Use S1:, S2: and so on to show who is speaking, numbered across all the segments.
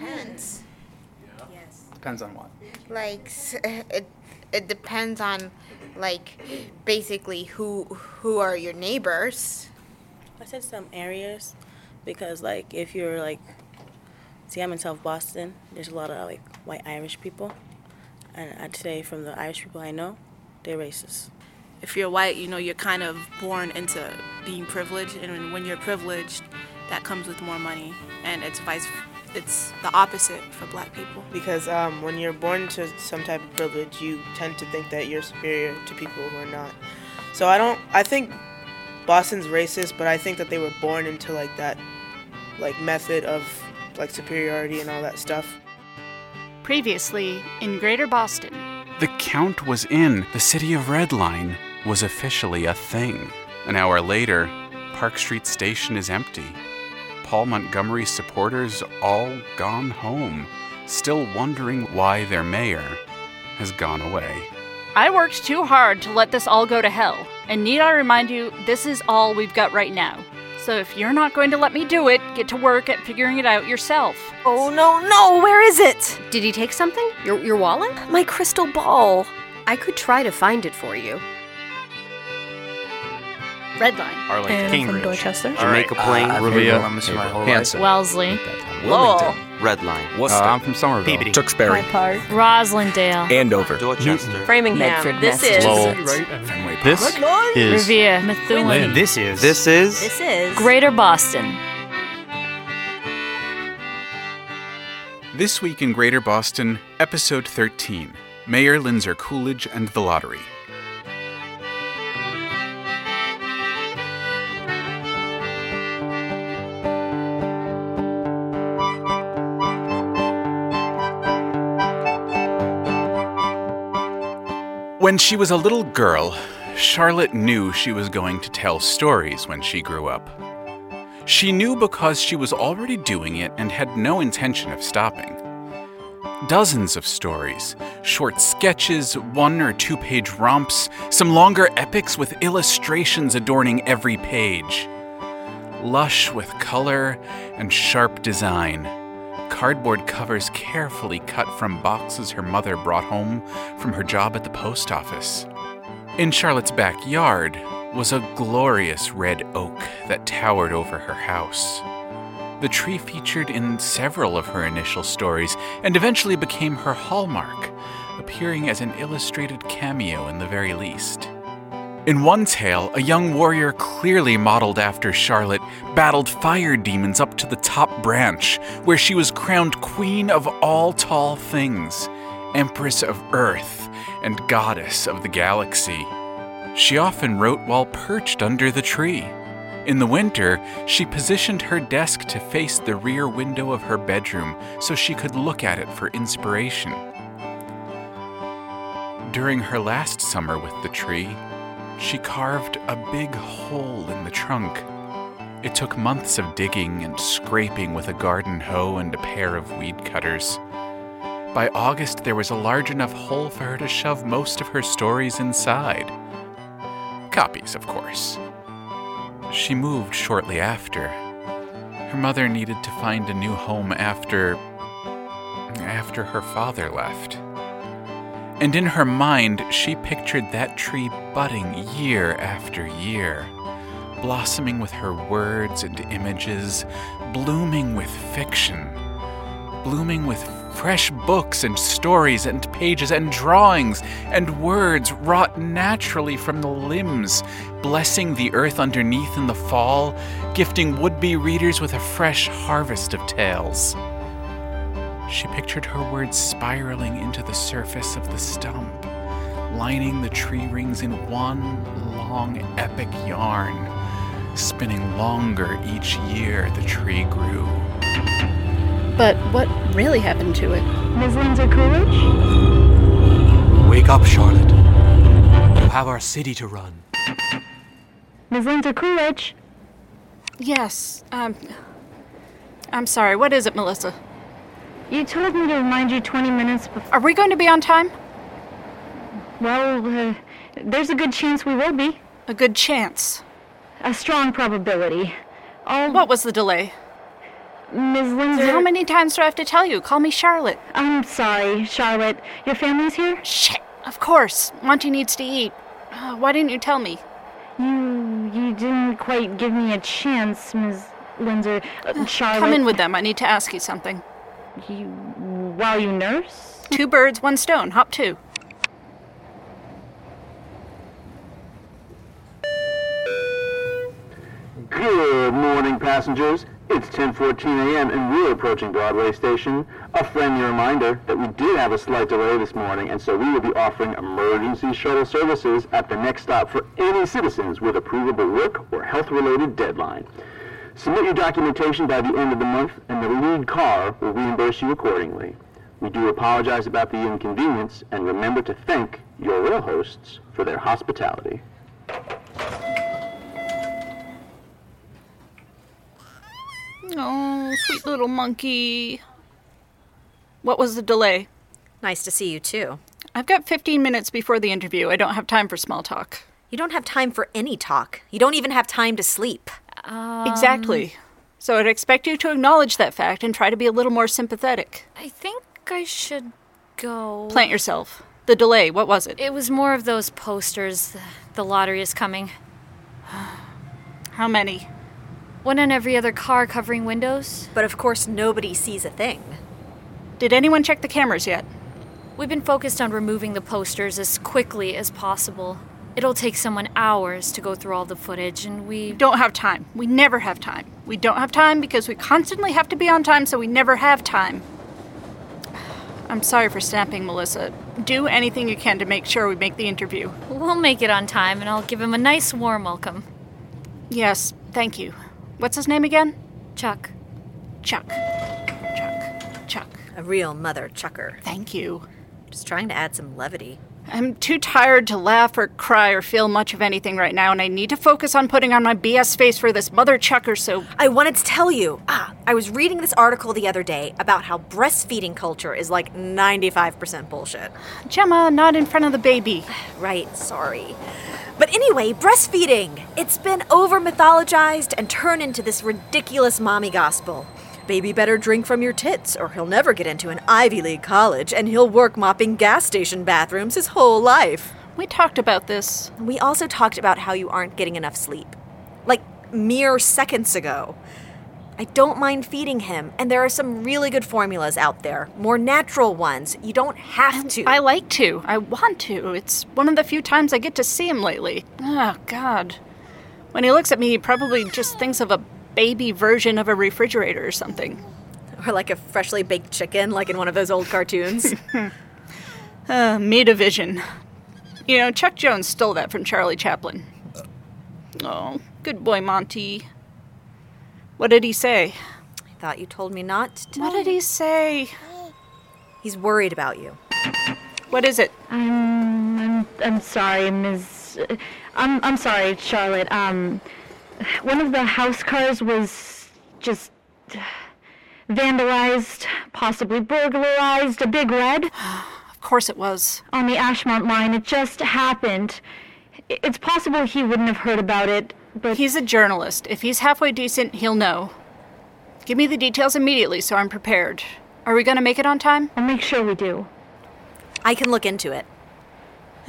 S1: Depends. Yeah?
S2: Depends on what.
S1: Like it, it depends on like basically who who are your neighbors.
S3: I said some areas because, like, if you're like, see, I'm in South Boston. There's a lot of like white Irish people, and uh, I'd say from the Irish people I know, they're racist.
S4: if you're white, you know, you're kind of born into being privileged, and when you're privileged, that comes with more money, and it's vice, it's the opposite for black people.
S5: because um, when you're born to some type of privilege, you tend to think that you're superior to people who are not. So I don't. I think Boston's racist, but I think that they were born into like that, like method of like superiority and all that stuff.
S6: Previously in Greater Boston.
S7: The count was in. The city of Redline was officially a thing. An hour later, Park Street Station is empty. Paul Montgomery's supporters all gone home, still wondering why their mayor has gone away.
S6: I worked too hard to let this all go to hell. And need I remind you, this is all we've got right now. So if you're not going to let me do it, get to work at figuring it out yourself.
S8: Oh no, no, where is it?
S9: Did he take something? Your, your wallet?
S8: My crystal ball.
S9: I could try to find it for you.
S6: Redline.
S10: Arlington,
S3: And from Dorchester.
S10: Jamaica Plain, ah,
S11: Revere,
S10: Hanson,
S6: Wellesley.
S8: Lowell.
S10: Redline, uh,
S11: Worcester,
S10: I'm from Somerville,
S11: Peabody,
S3: Hyde
S11: Tewksbury,
S3: Park.
S6: Roslindale.
S11: Andover,
S10: Dorchester,
S8: Framingham.
S9: Medford,
S8: this is.
S11: Lowell,
S10: Fenway Park.
S11: This is
S6: Revere. Methuen.
S10: This is. This is.
S8: This is.
S6: Greater Boston.
S7: This week in Greater Boston, Episode 13 Mayor Linzer-Coolidge and the Lottery. When she was a little girl, Charlotte knew she was going to tell stories when she grew up. She knew because she was already doing it and had no intention of stopping. Dozens of stories, short sketches, one or two page romps, some longer epics with illustrations adorning every page. Lush with color and sharp design. Cardboard covers carefully cut from boxes her mother brought home from her job at the post office. In Charlotte's backyard was a glorious red oak that towered over her house. The tree featured in several of her initial stories and eventually became her hallmark, appearing as an illustrated cameo in the very least. In one tale, a young warrior clearly modeled after Charlotte battled fire demons up to the top branch, where she was crowned queen of all tall things, empress of earth, and goddess of the galaxy. She often wrote while perched under the tree. In the winter, she positioned her desk to face the rear window of her bedroom so she could look at it for inspiration. During her last summer with the tree, she carved a big hole in the trunk. It took months of digging and scraping with a garden hoe and a pair of weed cutters. By August, there was a large enough hole for her to shove most of her stories inside. Copies, of course. She moved shortly after. Her mother needed to find a new home after. after her father left. And in her mind, she pictured that tree budding year after year, blossoming with her words and images, blooming with fiction, blooming with fresh books and stories and pages and drawings and words wrought naturally from the limbs, blessing the earth underneath in the fall, gifting would be readers with a fresh harvest of tales. She pictured her words spiraling into the surface of the stump, lining the tree rings in one long epic yarn, spinning longer each year the tree grew.
S6: But what really happened to it?
S11: Ms. Linzer-Coolidge?
S12: Wake up, Charlotte. You have our city to run.
S11: Ms. Linzer-Coolidge?
S6: Yes, um. I'm sorry, what is it, Melissa?
S11: You told me to remind you 20 minutes before.
S6: Are we going to be on time?
S11: Well, uh, there's a good chance we will be.
S6: A good chance.
S11: A strong probability. All.
S6: What was the delay?
S11: Ms. Linzer.
S6: How many times do I have to tell you? Call me Charlotte.
S11: I'm sorry, Charlotte. Your family's here?
S6: Shit. Of course. Monty needs to eat. Uh, why didn't you tell me?
S11: You you didn't quite give me a chance, Ms. Linzer. Uh, Charlotte.
S6: Come in with them. I need to ask you something.
S11: You while you nurse?
S6: Two birds, one stone. Hop to.
S13: Good morning, passengers. It's 10:14 a.m. and we're approaching Broadway Station. A friendly reminder that we did have a slight delay this morning, and so we will be offering emergency shuttle services at the next stop for any citizens with a provable work or health-related deadline. Submit your documentation by the end of the month, and the lead car will reimburse you accordingly. We do apologize about the inconvenience, and remember to thank your real hosts for their hospitality.
S6: Oh, sweet little monkey. What was the delay?
S8: Nice to see you, too.
S6: I've got 15 minutes before the interview. I don't have time for small talk.
S8: You don't have time for any talk. You don't even have time to sleep.
S6: Um, exactly. So I'd expect you to acknowledge that fact and try to be a little more sympathetic.
S14: I think I should go.
S6: Plant yourself. The delay, what was it?
S14: It was more of those posters. The, the lottery is coming.
S6: How many?
S14: One on every other car covering windows.
S8: But of course, nobody sees a thing.
S6: Did anyone check the cameras yet?
S14: We've been focused on removing the posters as quickly as possible. It'll take someone hours to go through all the footage, and we
S6: don't have time. We never have time. We don't have time because we constantly have to be on time, so we never have time. I'm sorry for snapping, Melissa. Do anything you can to make sure we make the interview.
S14: We'll make it on time, and I'll give him a nice warm welcome.
S6: Yes, thank you. What's his name again?
S14: Chuck.
S6: Chuck. Chuck. Chuck.
S8: A real mother chucker.
S6: Thank you.
S8: Just trying to add some levity.
S6: I'm too tired to laugh or cry or feel much of anything right now, and I need to focus on putting on my BS face for this mother chucker so.
S8: I wanted to tell you. Ah, I was reading this article the other day about how breastfeeding culture is like 95% bullshit.
S6: Gemma, not in front of the baby.
S8: right, sorry. But anyway, breastfeeding. It's been over mythologized and turned into this ridiculous mommy gospel. Baby better drink from your tits, or he'll never get into an Ivy League college, and he'll work mopping gas station bathrooms his whole life.
S6: We talked about this.
S8: We also talked about how you aren't getting enough sleep. Like mere seconds ago. I don't mind feeding him, and there are some really good formulas out there, more natural ones. You don't have to.
S6: I like to. I want to. It's one of the few times I get to see him lately. Oh, God. When he looks at me, he probably just thinks of a baby version of a refrigerator or something.
S8: Or like a freshly baked chicken, like in one of those old cartoons.
S6: uh, Vision. You know, Chuck Jones stole that from Charlie Chaplin. Oh, good boy, Monty. What did he say?
S8: I thought you told me not to.
S6: What did he say?
S8: He's worried about you.
S6: What is it?
S11: I'm, I'm, I'm sorry, Ms. I'm, I'm sorry, Charlotte. Um, one of the house cars was just vandalized, possibly burglarized, a big red.
S6: of course it was.
S11: On the Ashmont line. It just happened. It's possible he wouldn't have heard about it, but.
S6: He's a journalist. If he's halfway decent, he'll know. Give me the details immediately so I'm prepared. Are we going to make it on time?
S11: I'll make sure we do.
S8: I can look into it.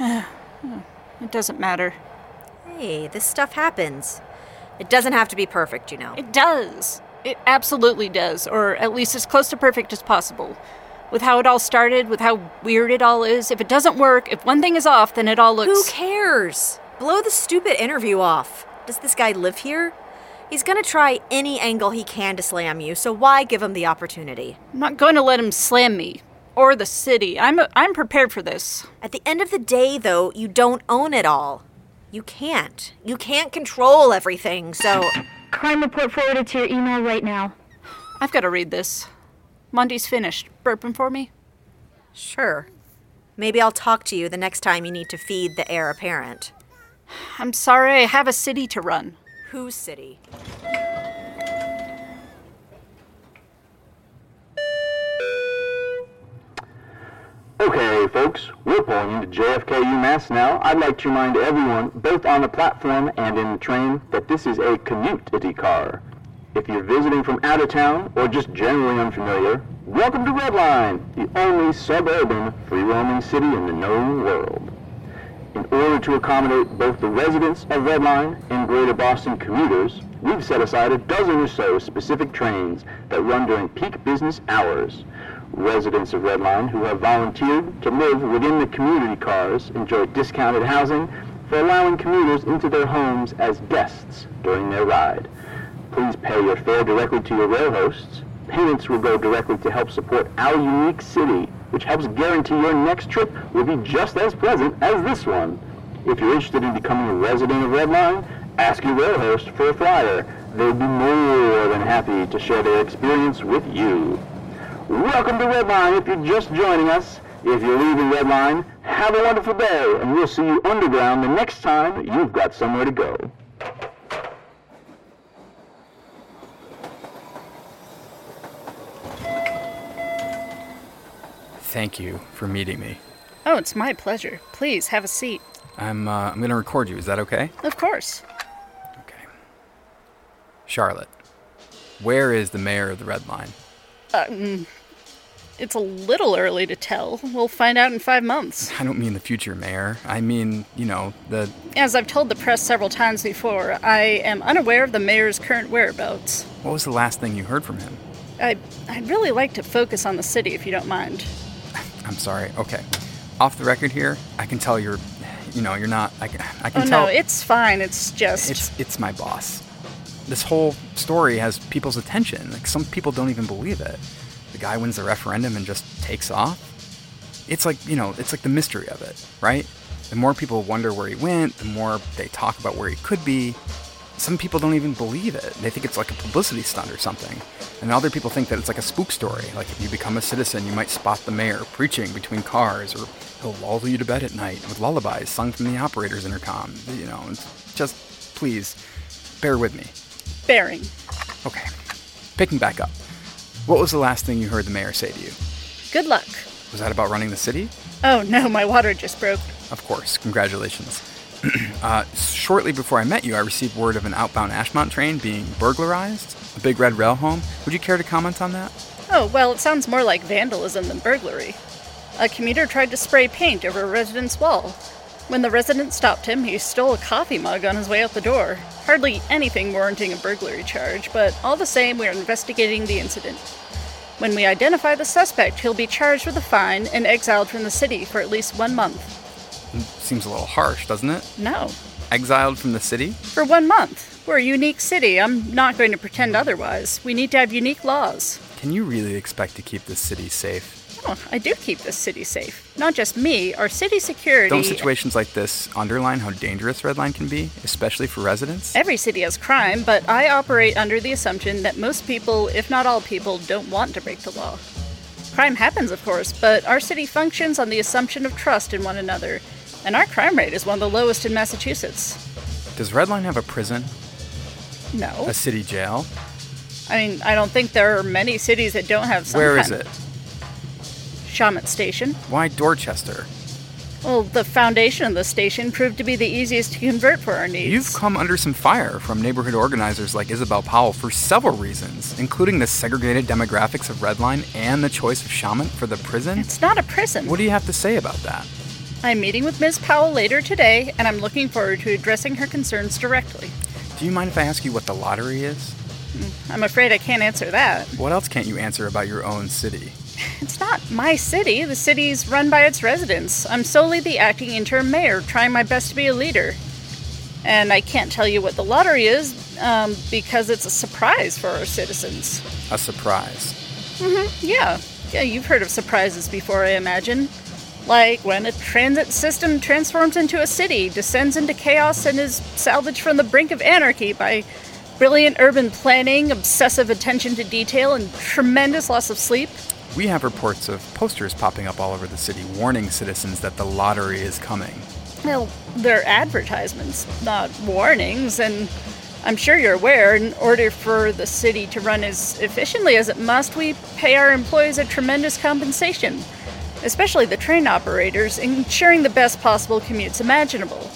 S6: it doesn't matter.
S8: Hey, this stuff happens. It doesn't have to be perfect, you know.
S6: It does. It absolutely does, or at least as close to perfect as possible. With how it all started, with how weird it all is, if it doesn't work, if one thing is off, then it all looks.
S8: Who cares? Blow the stupid interview off. Does this guy live here? He's gonna try any angle he can to slam you, so why give him the opportunity?
S6: I'm not going to let him slam me. Or the city. I'm, I'm prepared for this.
S8: At the end of the day, though, you don't own it all. You can't. You can't control everything, so.
S11: Crime report forwarded to your email right now.
S6: I've got to read this. Monty's finished. Burping for me?
S8: Sure. Maybe I'll talk to you the next time you need to feed the heir apparent.
S6: I'm sorry, I have a city to run.
S8: Whose city?
S13: Folks, we're pulling into JFK UMass now. I'd like to remind everyone, both on the platform and in the train, that this is a commute car. If you're visiting from out of town or just generally unfamiliar, welcome to Redline, the only suburban free-roaming city in the known world. In order to accommodate both the residents of Redline and Greater Boston commuters, we've set aside a dozen or so specific trains that run during peak business hours. Residents of Redline who have volunteered to live within the community cars enjoy discounted housing for allowing commuters into their homes as guests during their ride. Please pay your fare directly to your rail hosts. Payments will go directly to help support our unique city, which helps guarantee your next trip will be just as pleasant as this one. If you're interested in becoming a resident of Redline, ask your rail host for a flyer. They'd be more than happy to share their experience with you. Welcome to Redline if you're just joining us. If you're leaving Redline, have a wonderful day, and we'll see you underground the next time you've got somewhere to go.
S2: Thank you for meeting me.
S6: Oh, it's my pleasure. Please have a seat.
S2: I'm uh, I'm gonna record you. Is that okay?
S6: Of course. Okay.
S2: Charlotte, where is the mayor of the Red Line?
S6: Um, it's a little early to tell. We'll find out in five months.
S2: I don't mean the future mayor. I mean, you know, the.
S6: As I've told the press several times before, I am unaware of the mayor's current whereabouts.
S2: What was the last thing you heard from him?
S6: I, I'd really like to focus on the city if you don't mind.
S2: I'm sorry. Okay. Off the record here, I can tell you're, you know, you're not. I, can- I can
S6: oh
S2: tell.
S6: no, it's fine. It's just.
S2: It's it's my boss. This whole story has people's attention. Like some people don't even believe it. Guy wins the referendum and just takes off. It's like you know, it's like the mystery of it, right? The more people wonder where he went, the more they talk about where he could be. Some people don't even believe it. They think it's like a publicity stunt or something. And other people think that it's like a spook story. Like if you become a citizen, you might spot the mayor preaching between cars, or he'll lull you to bed at night with lullabies sung from the operator's intercom. You know, just please bear with me.
S6: bearing.
S2: Okay. Picking back up. What was the last thing you heard the mayor say to you?
S6: Good luck.
S2: Was that about running the city?
S6: Oh no, my water just broke.
S2: Of course. Congratulations. uh, shortly before I met you, I received word of an outbound Ashmont train being burglarized, a big red rail home. Would you care to comment on that?
S6: Oh, well, it sounds more like vandalism than burglary. A commuter tried to spray paint over a resident's wall. When the resident stopped him, he stole a coffee mug on his way out the door. Hardly anything warranting a burglary charge, but all the same, we are investigating the incident. When we identify the suspect, he'll be charged with a fine and exiled from the city for at least one month.
S2: Seems a little harsh, doesn't it?
S6: No,
S2: Exiled from the city?
S6: for one month. We're a unique city. I'm not going to pretend otherwise. We need to have unique laws.
S2: Can you really expect to keep this city safe?
S6: Oh, I do keep this city safe. Not just me, our city security.
S2: Don't situations like this underline how dangerous Redline can be, especially for residents?
S6: Every city has crime, but I operate under the assumption that most people, if not all people, don't want to break the law. Crime happens, of course, but our city functions on the assumption of trust in one another, and our crime rate is one of the lowest in Massachusetts.
S2: Does Redline have a prison?
S6: No.
S2: A city jail?
S6: I mean, I don't think there are many cities that don't have some
S2: Where is it?
S6: Shawmut Station.
S2: Why Dorchester?
S6: Well, the foundation of the station proved to be the easiest to convert for our needs.
S2: You've come under some fire from neighborhood organizers like Isabelle Powell for several reasons, including the segregated demographics of Redline and the choice of Shawmut for the prison.
S6: It's not a prison.
S2: What do you have to say about that?
S6: I'm meeting with Ms. Powell later today, and I'm looking forward to addressing her concerns directly.
S2: Do you mind if I ask you what the lottery is?
S6: Hmm, I'm afraid I can't answer that.
S2: What else can't you answer about your own city?
S6: It's not my city. The city's run by its residents. I'm solely the acting interim mayor, trying my best to be a leader. And I can't tell you what the lottery is um, because it's a surprise for our citizens.
S2: A surprise.
S6: Mm-hmm. Yeah. Yeah, you've heard of surprises before, I imagine. Like when a transit system transforms into a city, descends into chaos, and is salvaged from the brink of anarchy by brilliant urban planning, obsessive attention to detail, and tremendous loss of sleep?
S2: We have reports of posters popping up all over the city warning citizens that the lottery is coming.
S6: Well, they're advertisements, not warnings, and I'm sure you're aware, in order for the city to run as efficiently as it must, we pay our employees a tremendous compensation, especially the train operators, ensuring the best possible commutes imaginable.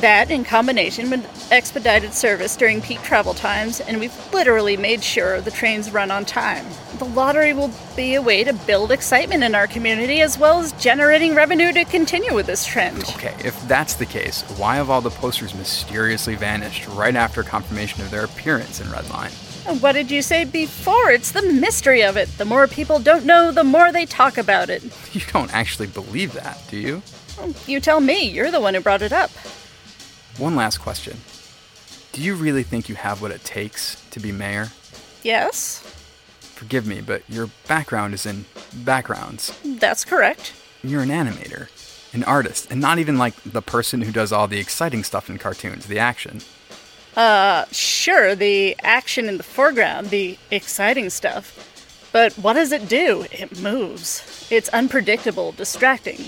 S6: That, in combination with expedited service during peak travel times, and we've literally made sure the trains run on time. The lottery will be a way to build excitement in our community as well as generating revenue to continue with this trend.
S2: Okay, if that's the case, why have all the posters mysteriously vanished right after confirmation of their appearance in Redline?
S6: And What did you say before? It's the mystery of it. The more people don't know, the more they talk about it.
S2: You don't actually believe that, do you?
S6: You tell me, you're the one who brought it up.
S2: One last question. Do you really think you have what it takes to be mayor?
S6: Yes,
S2: Forgive me, but your background is in backgrounds.
S6: that's correct.
S2: You're an animator, an artist, and not even like the person who does all the exciting stuff in cartoons, the action.
S6: Uh, sure, the action in the foreground, the exciting stuff. But what does it do? It moves. It's unpredictable, distracting.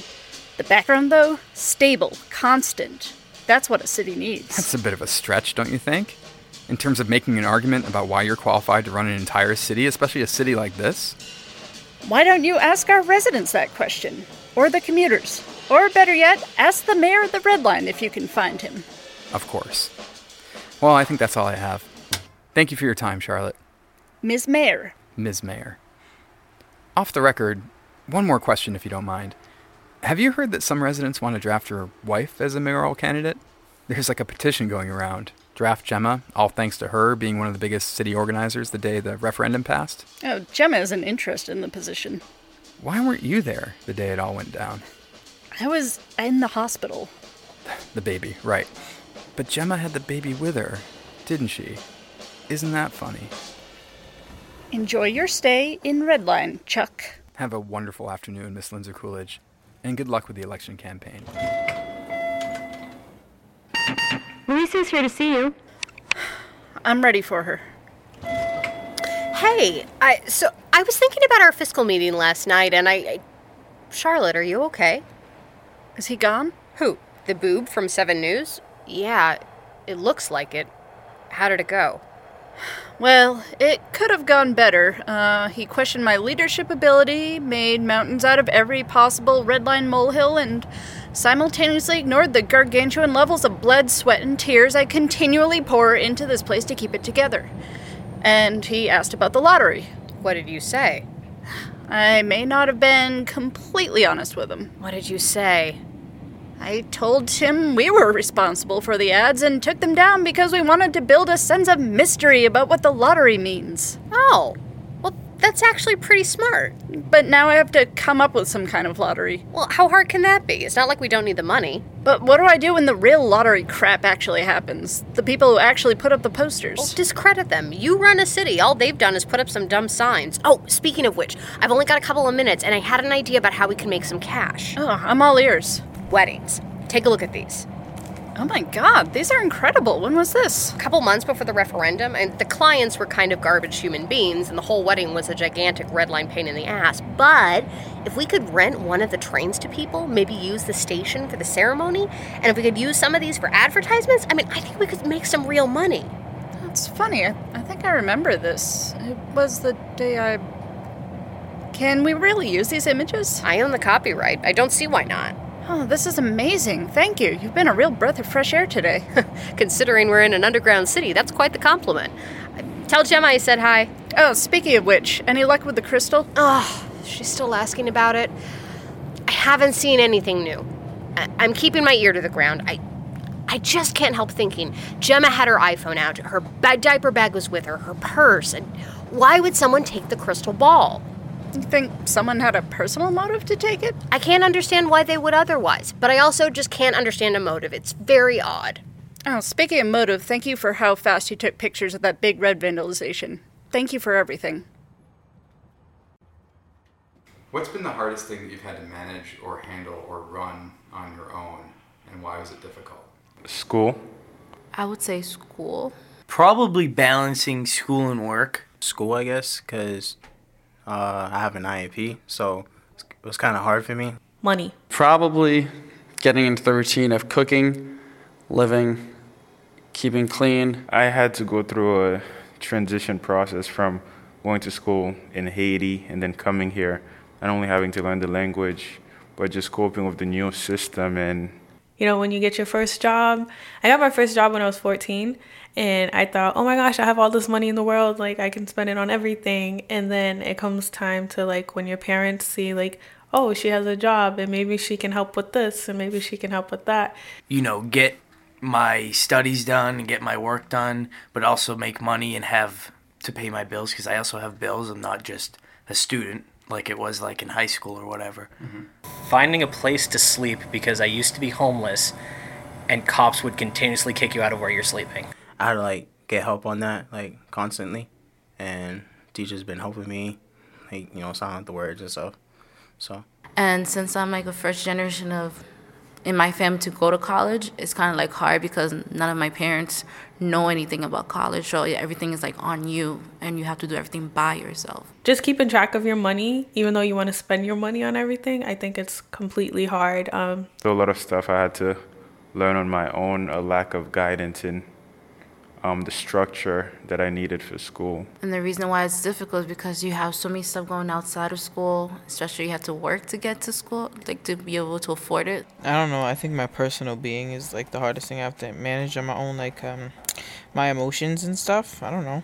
S6: The background, though, stable, constant. That's what a city needs.
S2: That's a bit of a stretch, don't you think? In terms of making an argument about why you're qualified to run an entire city, especially a city like this?
S6: Why don't you ask our residents that question? Or the commuters? Or better yet, ask the mayor of the Red Line if you can find him.
S2: Of course. Well, I think that's all I have. Thank you for your time, Charlotte.
S6: Ms. Mayor.
S2: Ms. Mayor. Off the record, one more question if you don't mind. Have you heard that some residents want to draft your wife as a mayoral candidate? There's like a petition going around. Draft Gemma, all thanks to her being one of the biggest city organizers the day the referendum passed.
S6: Oh, Gemma has an interest in the position.
S2: Why weren't you there the day it all went down?
S6: I was in the hospital.
S2: The baby, right. But Gemma had the baby with her, didn't she? Isn't that funny?
S6: Enjoy your stay in Redline, Chuck.
S2: Have a wonderful afternoon, Miss Linzer-Coolidge, and good luck with the election campaign.
S11: Lisa's here to see you.
S6: I'm ready for her.
S9: Hey, I so I was thinking about our fiscal meeting last night, and I, I Charlotte, are you okay?
S6: Is he gone?
S9: Who? The boob from Seven News? Yeah, it looks like it. How did it go?
S6: Well, it could have gone better. Uh, he questioned my leadership ability, made mountains out of every possible redline molehill, and simultaneously ignored the gargantuan levels of blood, sweat, and tears I continually pour into this place to keep it together. And he asked about the lottery.
S9: What did you say?
S6: I may not have been completely honest with him.
S9: What did you say?
S6: I told him we were responsible for the ads and took them down because we wanted to build a sense of mystery about what the lottery means.
S9: Oh, well, that's actually pretty smart.
S6: But now I have to come up with some kind of lottery.
S9: Well, how hard can that be? It's not like we don't need the money.
S6: But what do I do when the real lottery crap actually happens? The people who actually put up the posters.
S9: Well, discredit them. You run a city. All they've done is put up some dumb signs. Oh, speaking of which, I've only got a couple of minutes, and I had an idea about how we can make some cash.
S6: Oh, I'm all ears.
S9: Weddings. Take a look at these.
S6: Oh my god, these are incredible. When was this?
S9: A couple months before the referendum, and the clients were kind of garbage human beings, and the whole wedding was a gigantic red line pain in the ass. But if we could rent one of the trains to people, maybe use the station for the ceremony, and if we could use some of these for advertisements, I mean, I think we could make some real money.
S6: That's funny. I, I think I remember this. It was the day I. Can we really use these images?
S9: I own the copyright. I don't see why not.
S6: Oh, this is amazing. Thank you. You've been a real breath of fresh air today.
S9: Considering we're in an underground city, that's quite the compliment. Tell Gemma I said hi.
S6: Oh, speaking of which, any luck with the crystal?
S9: Oh, she's still asking about it. I haven't seen anything new. I- I'm keeping my ear to the ground. I I just can't help thinking. Gemma had her iPhone out. Her ba- diaper bag was with her, her purse. And why would someone take the crystal ball?
S6: You think someone had a personal motive to take it?
S9: I can't understand why they would otherwise, but I also just can't understand a motive. It's very odd.
S6: Oh, speaking of motive, thank you for how fast you took pictures of that big red vandalization. Thank you for everything.
S2: What's been the hardest thing that you've had to manage or handle or run on your own, and why was it difficult?
S10: School?
S4: I would say school.
S15: Probably balancing school and work.
S16: School, I guess, because uh, I have an IEP, so it was kind of hard for me.
S17: Money.
S18: Probably getting into the routine of cooking, living, keeping clean.
S19: I had to go through a transition process from going to school in Haiti and then coming here and only having to learn the language, but just coping with the new system and
S17: you know, when you get your first job, I got my first job when I was 14, and I thought, oh my gosh, I have all this money in the world, like I can spend it on everything. And then it comes time to like when your parents see, like, oh, she has a job, and maybe she can help with this, and maybe she can help with that.
S15: You know, get my studies done and get my work done, but also make money and have to pay my bills because I also have bills. I'm not just a student like it was like in high school or whatever. Mm-hmm.
S20: Finding a place to sleep because I used to be homeless and cops would continuously kick you out of where you're sleeping.
S16: I had to like get help on that like constantly, and teachers been helping me, like you know, sound out the words and stuff. So
S21: And since I'm like a first generation of in my family to go to college, it's kind of like hard because none of my parents know anything about college. So everything is like on you, and you have to do everything by yourself.
S17: Just keeping track of your money, even though you want to spend your money on everything, I think it's completely hard. Um,
S19: so a lot of stuff I had to learn on my own, a lack of guidance in um, the structure that I needed for school.
S21: And the reason why it's difficult is because you have so many stuff going outside of school, especially you have to work to get to school, like to be able to afford it.
S22: I don't know. I think my personal being is like the hardest thing I have to manage on my own, like um, my emotions and stuff. I don't know.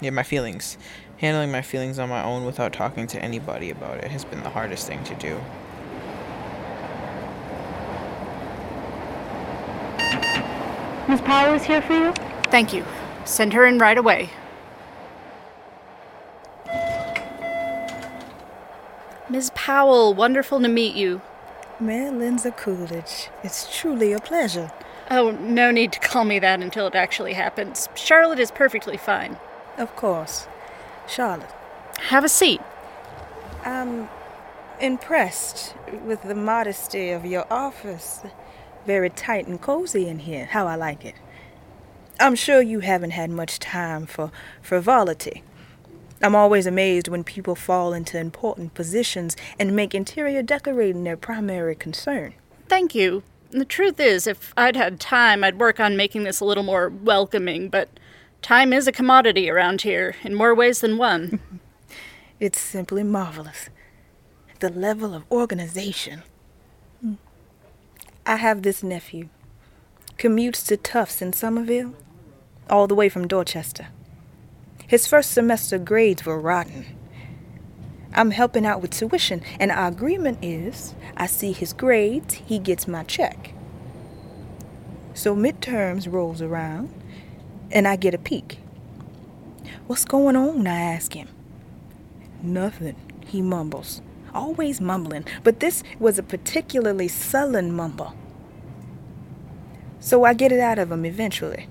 S22: Yeah, my feelings. Handling my feelings on my own without talking to anybody about it has been the hardest thing to do.
S11: Miss Powell is here for you?
S6: Thank you. Send her in right away. Ms. Powell, wonderful to meet you.
S23: Mayor Linzer-Coolidge, it's truly a pleasure.
S6: Oh, no need to call me that until it actually happens. Charlotte is perfectly fine.
S23: Of course. Charlotte.
S6: Have a seat.
S23: I'm impressed with the modesty of your office. Very tight and cozy in here. How I like it. I'm sure you haven't had much time for frivolity. I'm always amazed when people fall into important positions and make interior decorating their primary concern.
S6: Thank you. The truth is, if I'd had time, I'd work on making this a little more welcoming, but time is a commodity around here in more ways than one.
S23: It's simply marvelous. The level of organization. Hmm. I have this nephew. Commutes to Tufts in Somerville, all the way from Dorchester. His first semester grades were rotten. I'm helping out with tuition, and our agreement is I see his grades, he gets my check. So midterms rolls around, and I get a peek. What's going on? I ask him. Nothing, he mumbles. Always mumbling, but this was a particularly sullen mumble. So I get it out of him eventually.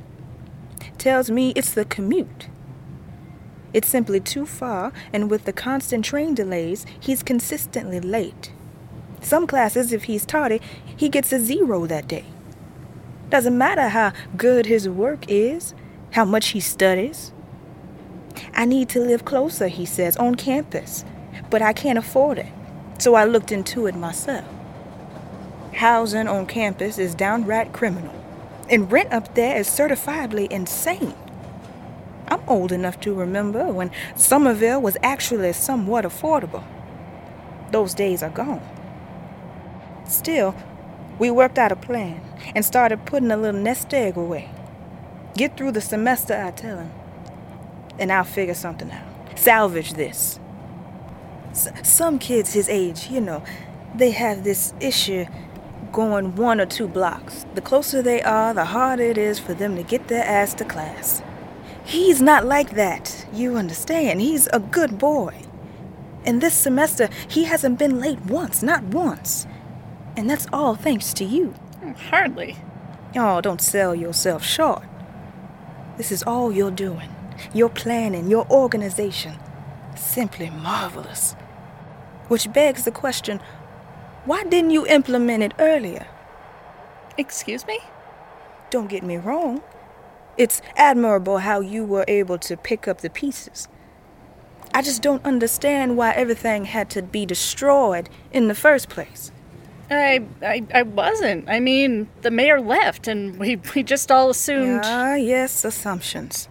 S23: Tells me it's the commute. It's simply too far, and with the constant train delays, he's consistently late. Some classes, if he's tardy, he gets a zero that day. Doesn't matter how good his work is, how much he studies. I need to live closer, he says, on campus, but I can't afford it, so I looked into it myself. Housing on campus is downright criminal, and rent up there is certifiably insane. I'm old enough to remember when Somerville was actually somewhat affordable. Those days are gone. Still, we worked out a plan and started putting a little nest egg away. Get through the semester, I tell him, and I'll figure something out. Salvage this. S- some kids his age, you know, they have this issue going one or two blocks. The closer they are, the harder it is for them to get their ass to class. He's not like that. You understand? He's a good boy. And this semester, he hasn't been late once, not once. And that's all thanks to you.
S6: Hardly.
S23: Oh, don't sell yourself short. This is all you're doing. Your planning, your organization. Simply marvelous. Which begs the question why didn't you implement it earlier?
S6: Excuse me?
S23: Don't get me wrong. It's admirable how you were able to pick up the pieces. I just don't understand why everything had to be destroyed in the first place.
S6: I, I, I wasn't. I mean, the mayor left, and we, we just all assumed.
S23: Ah, yes, assumptions.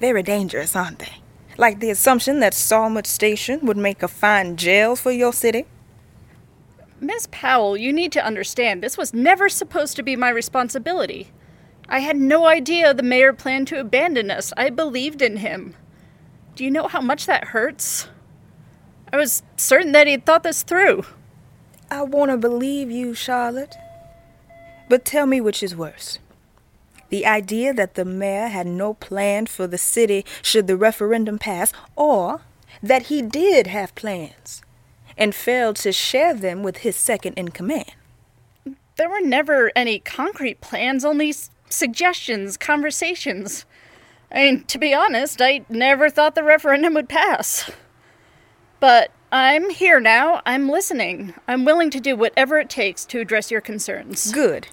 S23: Very dangerous, aren't they? Like the assumption that Shawmut Station would make a fine jail for your city.
S6: Miss Powell, you need to understand, this was never supposed to be my responsibility. I had no idea the mayor planned to abandon us. I believed in him. Do you know how much that hurts? I was certain that he'd thought this through.
S23: I want to believe you, Charlotte. But tell me which is worse. The idea that the mayor had no plan for the city should the referendum pass, or that he did have plans and failed to share them with his second in command.
S6: There were never any concrete plans, only s- suggestions, conversations. I mean, to be honest, I never thought the referendum would pass. But I'm here now. I'm listening. I'm willing to do whatever it takes to address your concerns.
S23: Good.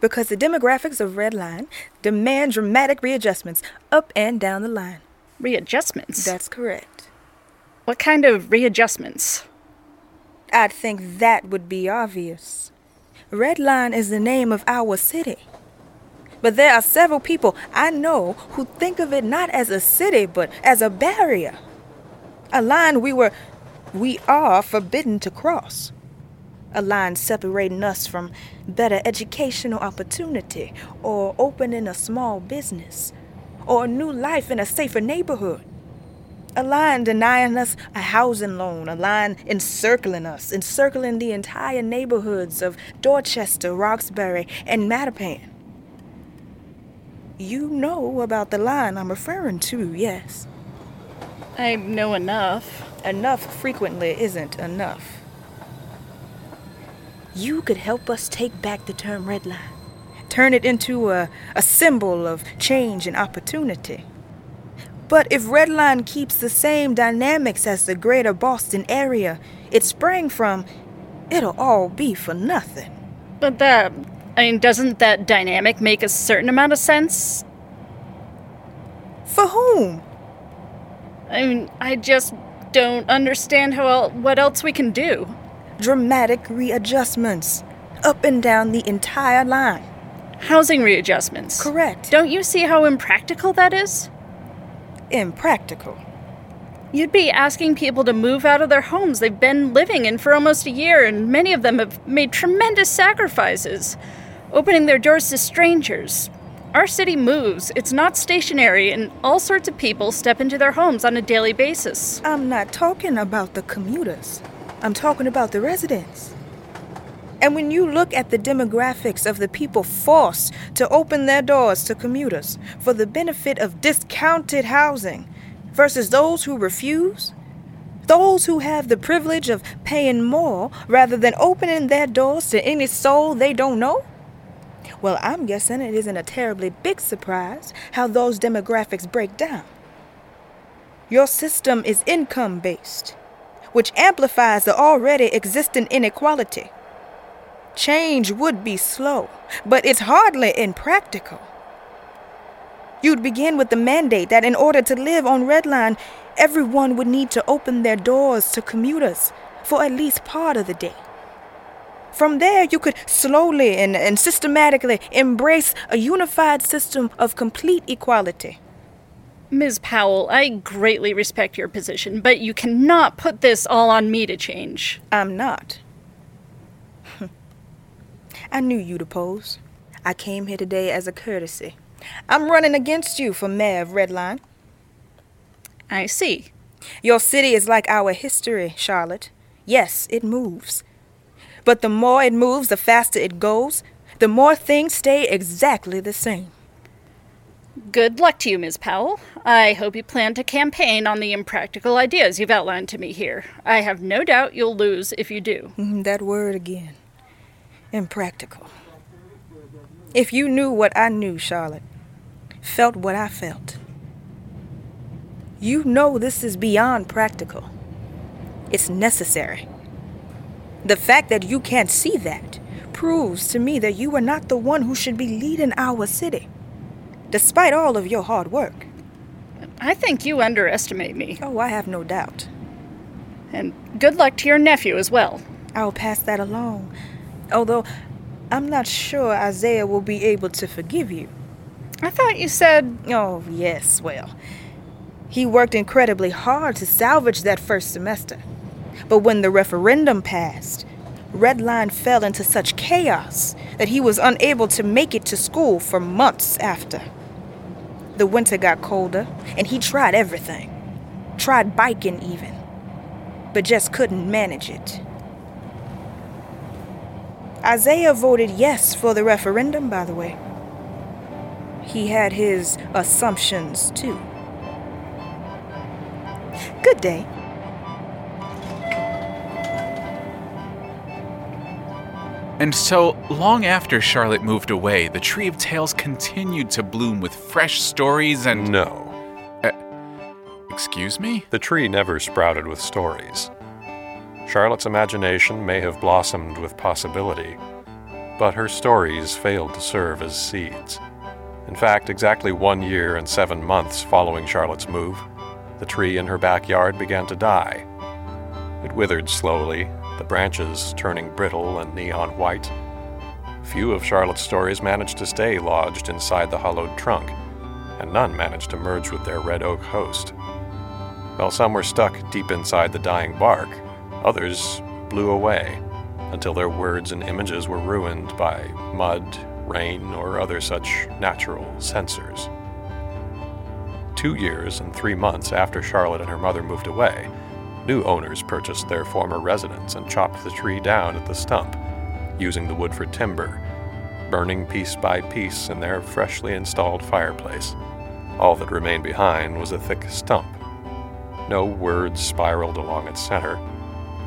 S23: Because the demographics of Red Line demand dramatic readjustments up and down the line.
S6: Readjustments?
S23: That's correct.
S6: What kind of readjustments?
S23: I'd think that would be obvious. Red Line is the name of our city. But there are several people I know who think of it not as a city, but as a barrier. A line we were, we are forbidden to cross. A line separating us from better educational opportunity, or opening a small business, or a new life in a safer neighborhood. A line denying us a housing loan, a line encircling us, encircling the entire neighborhoods of Dorchester, Roxbury, and Mattapan. You know about the line I'm referring to, yes.
S6: I know enough.
S23: Enough frequently isn't enough. You could help us take back the term red line, turn it into a, a symbol of change and opportunity. But if Red Line keeps the same dynamics as the greater Boston area it sprang from, it'll all be for nothing.
S6: But that. I mean, doesn't that dynamic make a certain amount of sense?
S23: For whom?
S6: I mean, I just don't understand how el- what else we can do.
S23: Dramatic readjustments up and down the entire line.
S6: Housing readjustments.
S23: Correct.
S6: Don't you see how impractical that is?
S23: Impractical.
S6: You'd be asking people to move out of their homes they've been living in for almost a year, and many of them have made tremendous sacrifices, opening their doors to strangers. Our city moves, it's not stationary, and all sorts of people step into their homes on a daily basis.
S23: I'm not talking about the commuters, I'm talking about the residents. And when you look at the demographics of the people forced to open their doors to commuters for the benefit of discounted housing versus those who refuse, those who have the privilege of paying more rather than opening their doors to any soul they don't know, well, I'm guessing it isn't a terribly big surprise how those demographics break down. Your system is income based, which amplifies the already existing inequality. Change would be slow, but it's hardly impractical. You'd begin with the mandate that in order to live on Redline, everyone would need to open their doors to commuters for at least part of the day. From there, you could slowly and, and systematically embrace a unified system of complete equality.
S6: Ms. Powell, I greatly respect your position, but you cannot put this all on me to change.
S23: I'm not. I knew you'd oppose. I came here today as a courtesy. I'm running against you for mayor of Redline.
S6: I see.
S23: Your city is like our history, Charlotte. Yes, it moves. But the more it moves, the faster it goes, the more things stay exactly the same.
S6: Good luck to you, Ms. Powell. I hope you plan to campaign on the impractical ideas you've outlined to me here. I have no doubt you'll lose if you do.
S23: Mm, That word again. Impractical. If you knew what I knew, Charlotte, felt what I felt, you know this is beyond practical. It's necessary. The fact that you can't see that proves to me that you are not the one who should be leading our city. despite all of your hard work.
S6: I think you underestimate me.
S23: Oh, I have no doubt.
S6: And good luck to your nephew as well.
S23: I'll pass that along. Although, I'm not sure Isaiah will be able to forgive you.
S6: I thought you said.
S23: Oh, yes, well. He worked incredibly hard to salvage that first semester. But when the referendum passed, Redline fell into such chaos that he was unable to make it to school for months after. The winter got colder, and he tried everything. Tried biking, even. But just couldn't manage it. Isaiah voted yes for the referendum, by the way. He had his assumptions, too. Good day.
S7: And so, long after Charlotte moved away, the Tree of Tales continued to bloom with fresh stories and.
S24: No.
S7: Uh, excuse me?
S24: The tree never sprouted with stories. Charlotte's imagination may have blossomed with possibility, but her stories failed to serve as seeds. In fact, exactly one year and seven months following Charlotte's move, the tree in her backyard began to die. It withered slowly, the branches turning brittle and neon white. Few of Charlotte's stories managed to stay lodged inside the hollowed trunk, and none managed to merge with their red oak host. While some were stuck deep inside the dying bark, others blew away until their words and images were ruined by mud, rain, or other such natural censors. Two years and three months after Charlotte and her mother moved away, new owners purchased their former residence and chopped the tree down at the stump, using the wood for timber, burning piece by piece in their freshly installed fireplace. All that remained behind was a thick stump. No words spiraled along its center,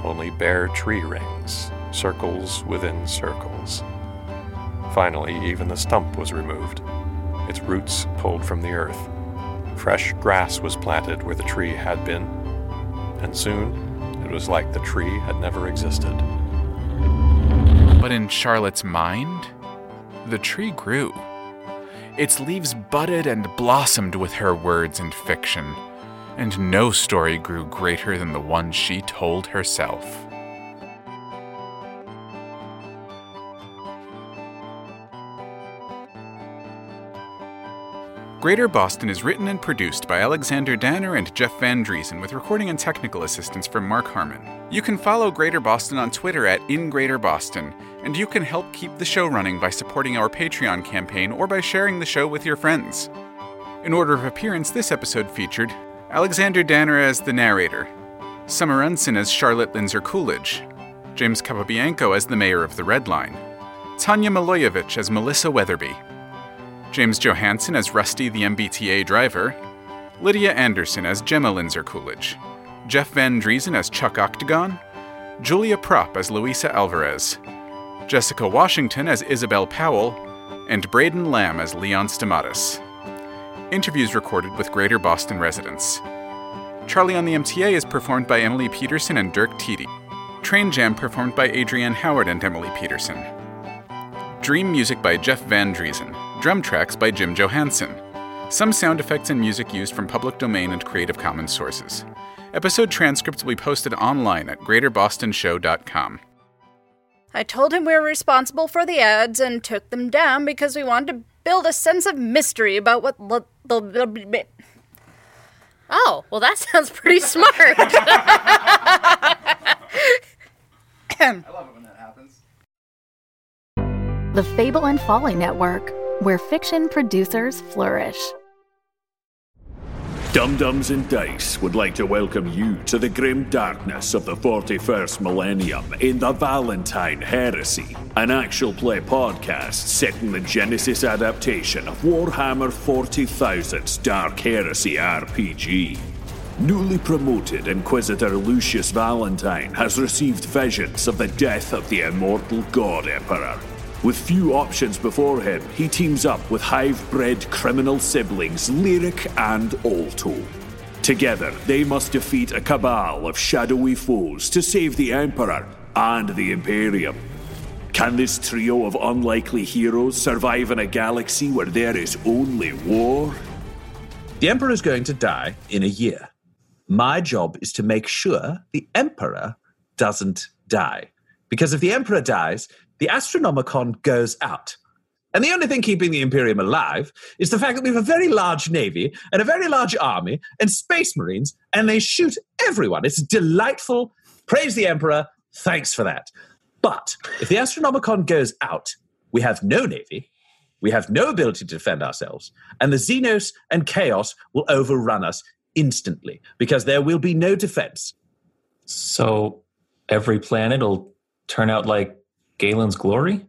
S24: only bare tree rings, circles within circles. Finally, even the stump was removed, its roots pulled from the earth. Fresh grass was planted where the tree had been, and soon it was like the tree had never existed.
S7: But in Charlotte's mind, the tree grew. Its leaves budded and blossomed with her words and fiction, and no story grew greater than the one she told herself. Greater Boston is written and produced by Alexander Danner and Jeff Van Dreason with recording and technical assistance from Marc Harmon. You can follow Greater Boston on Twitter at InGreaterBoston, and you can help keep the show running by supporting our Patreon campaign or by sharing the show with your friends. In order of appearance, this episode featured Alexander Danner as the narrator, Summer Unsinn as Charlotte Linzer Coolidge, James Capobianco as the mayor of the Red Line, Tanja Milojevic as Melissa Weatherby, James Johanson as Rusty the MBTA driver, Lydia Anderson as Gemma Linzer Coolidge, Jeff Van Dreason as Chuck Octagon, Julia Propp as Luisa Alvarez, Jessica Washington as Isabelle Powell, and Braden Lamb as Leon Stamatis. Interviews recorded with Greater Boston residents. Charlie on the MTA is performed by Emily Peterson and Dirk Tiede. Train Jam performed by Adrienne Howard and Emily Peterson. Dream music by Jeff Van Dreason. Drum tracks by Jim Johanson. Some sound effects and music used from public domain and Creative Commons sources. Episode transcripts will be posted online at greaterbostonshow.com.
S6: I told him we were responsible for the ads and took them down because we wanted to build a sense of mystery about what the. the
S9: Oh, well, that sounds pretty smart.
S25: The Fable and Folly Network, where fiction producers flourish.
S26: Dum Dums and Dice would like to welcome you to the grim darkness of the 41st millennium in the Valentine Heresy, an actual play podcast set in the Genesys adaptation of Warhammer 40,000's Dark Heresy RPG. Newly promoted Inquisitor Lucius Valentine has received visions of the death of the immortal God Emperor. With few options before him, he teams up with hive bred criminal siblings Lyric and Alto. Together, they must defeat a cabal of shadowy foes to save the Emperor and the Imperium. Can this trio of unlikely heroes survive in a galaxy where there is only war?
S27: The Emperor is going to die in a year. My job is to make sure the Emperor doesn't die. Because if the Emperor dies, the Astronomicon goes out. And the only thing keeping the Imperium alive is the fact that we have a very large navy and a very large army and space marines, and they shoot everyone. It's delightful. Praise the Emperor. Thanks for that. But if the Astronomicon goes out, we have no navy, we have no ability to defend ourselves, and the Xenos and Chaos will overrun us instantly because there will be no defense.
S28: So every planet will turn out like Galen's glory?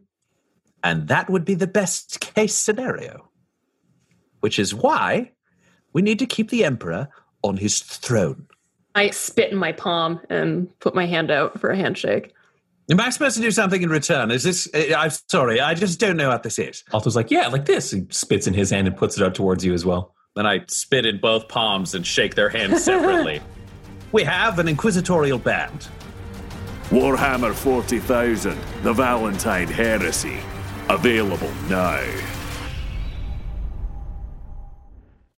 S27: And that would be the best case scenario. Which is why we need to keep the Emperor on his throne.
S29: I spit in my palm and put my hand out for a handshake.
S27: Am I supposed to do something in return? Is this? I'm sorry, I just don't know what this is.
S28: Alto's like, yeah, like this. He spits in his hand and puts it out towards you as well.
S30: Then I spit in both palms and shake their hands separately.
S27: we have an inquisitorial band.
S26: Warhammer 40,000, The Valentine Heresy. Available now.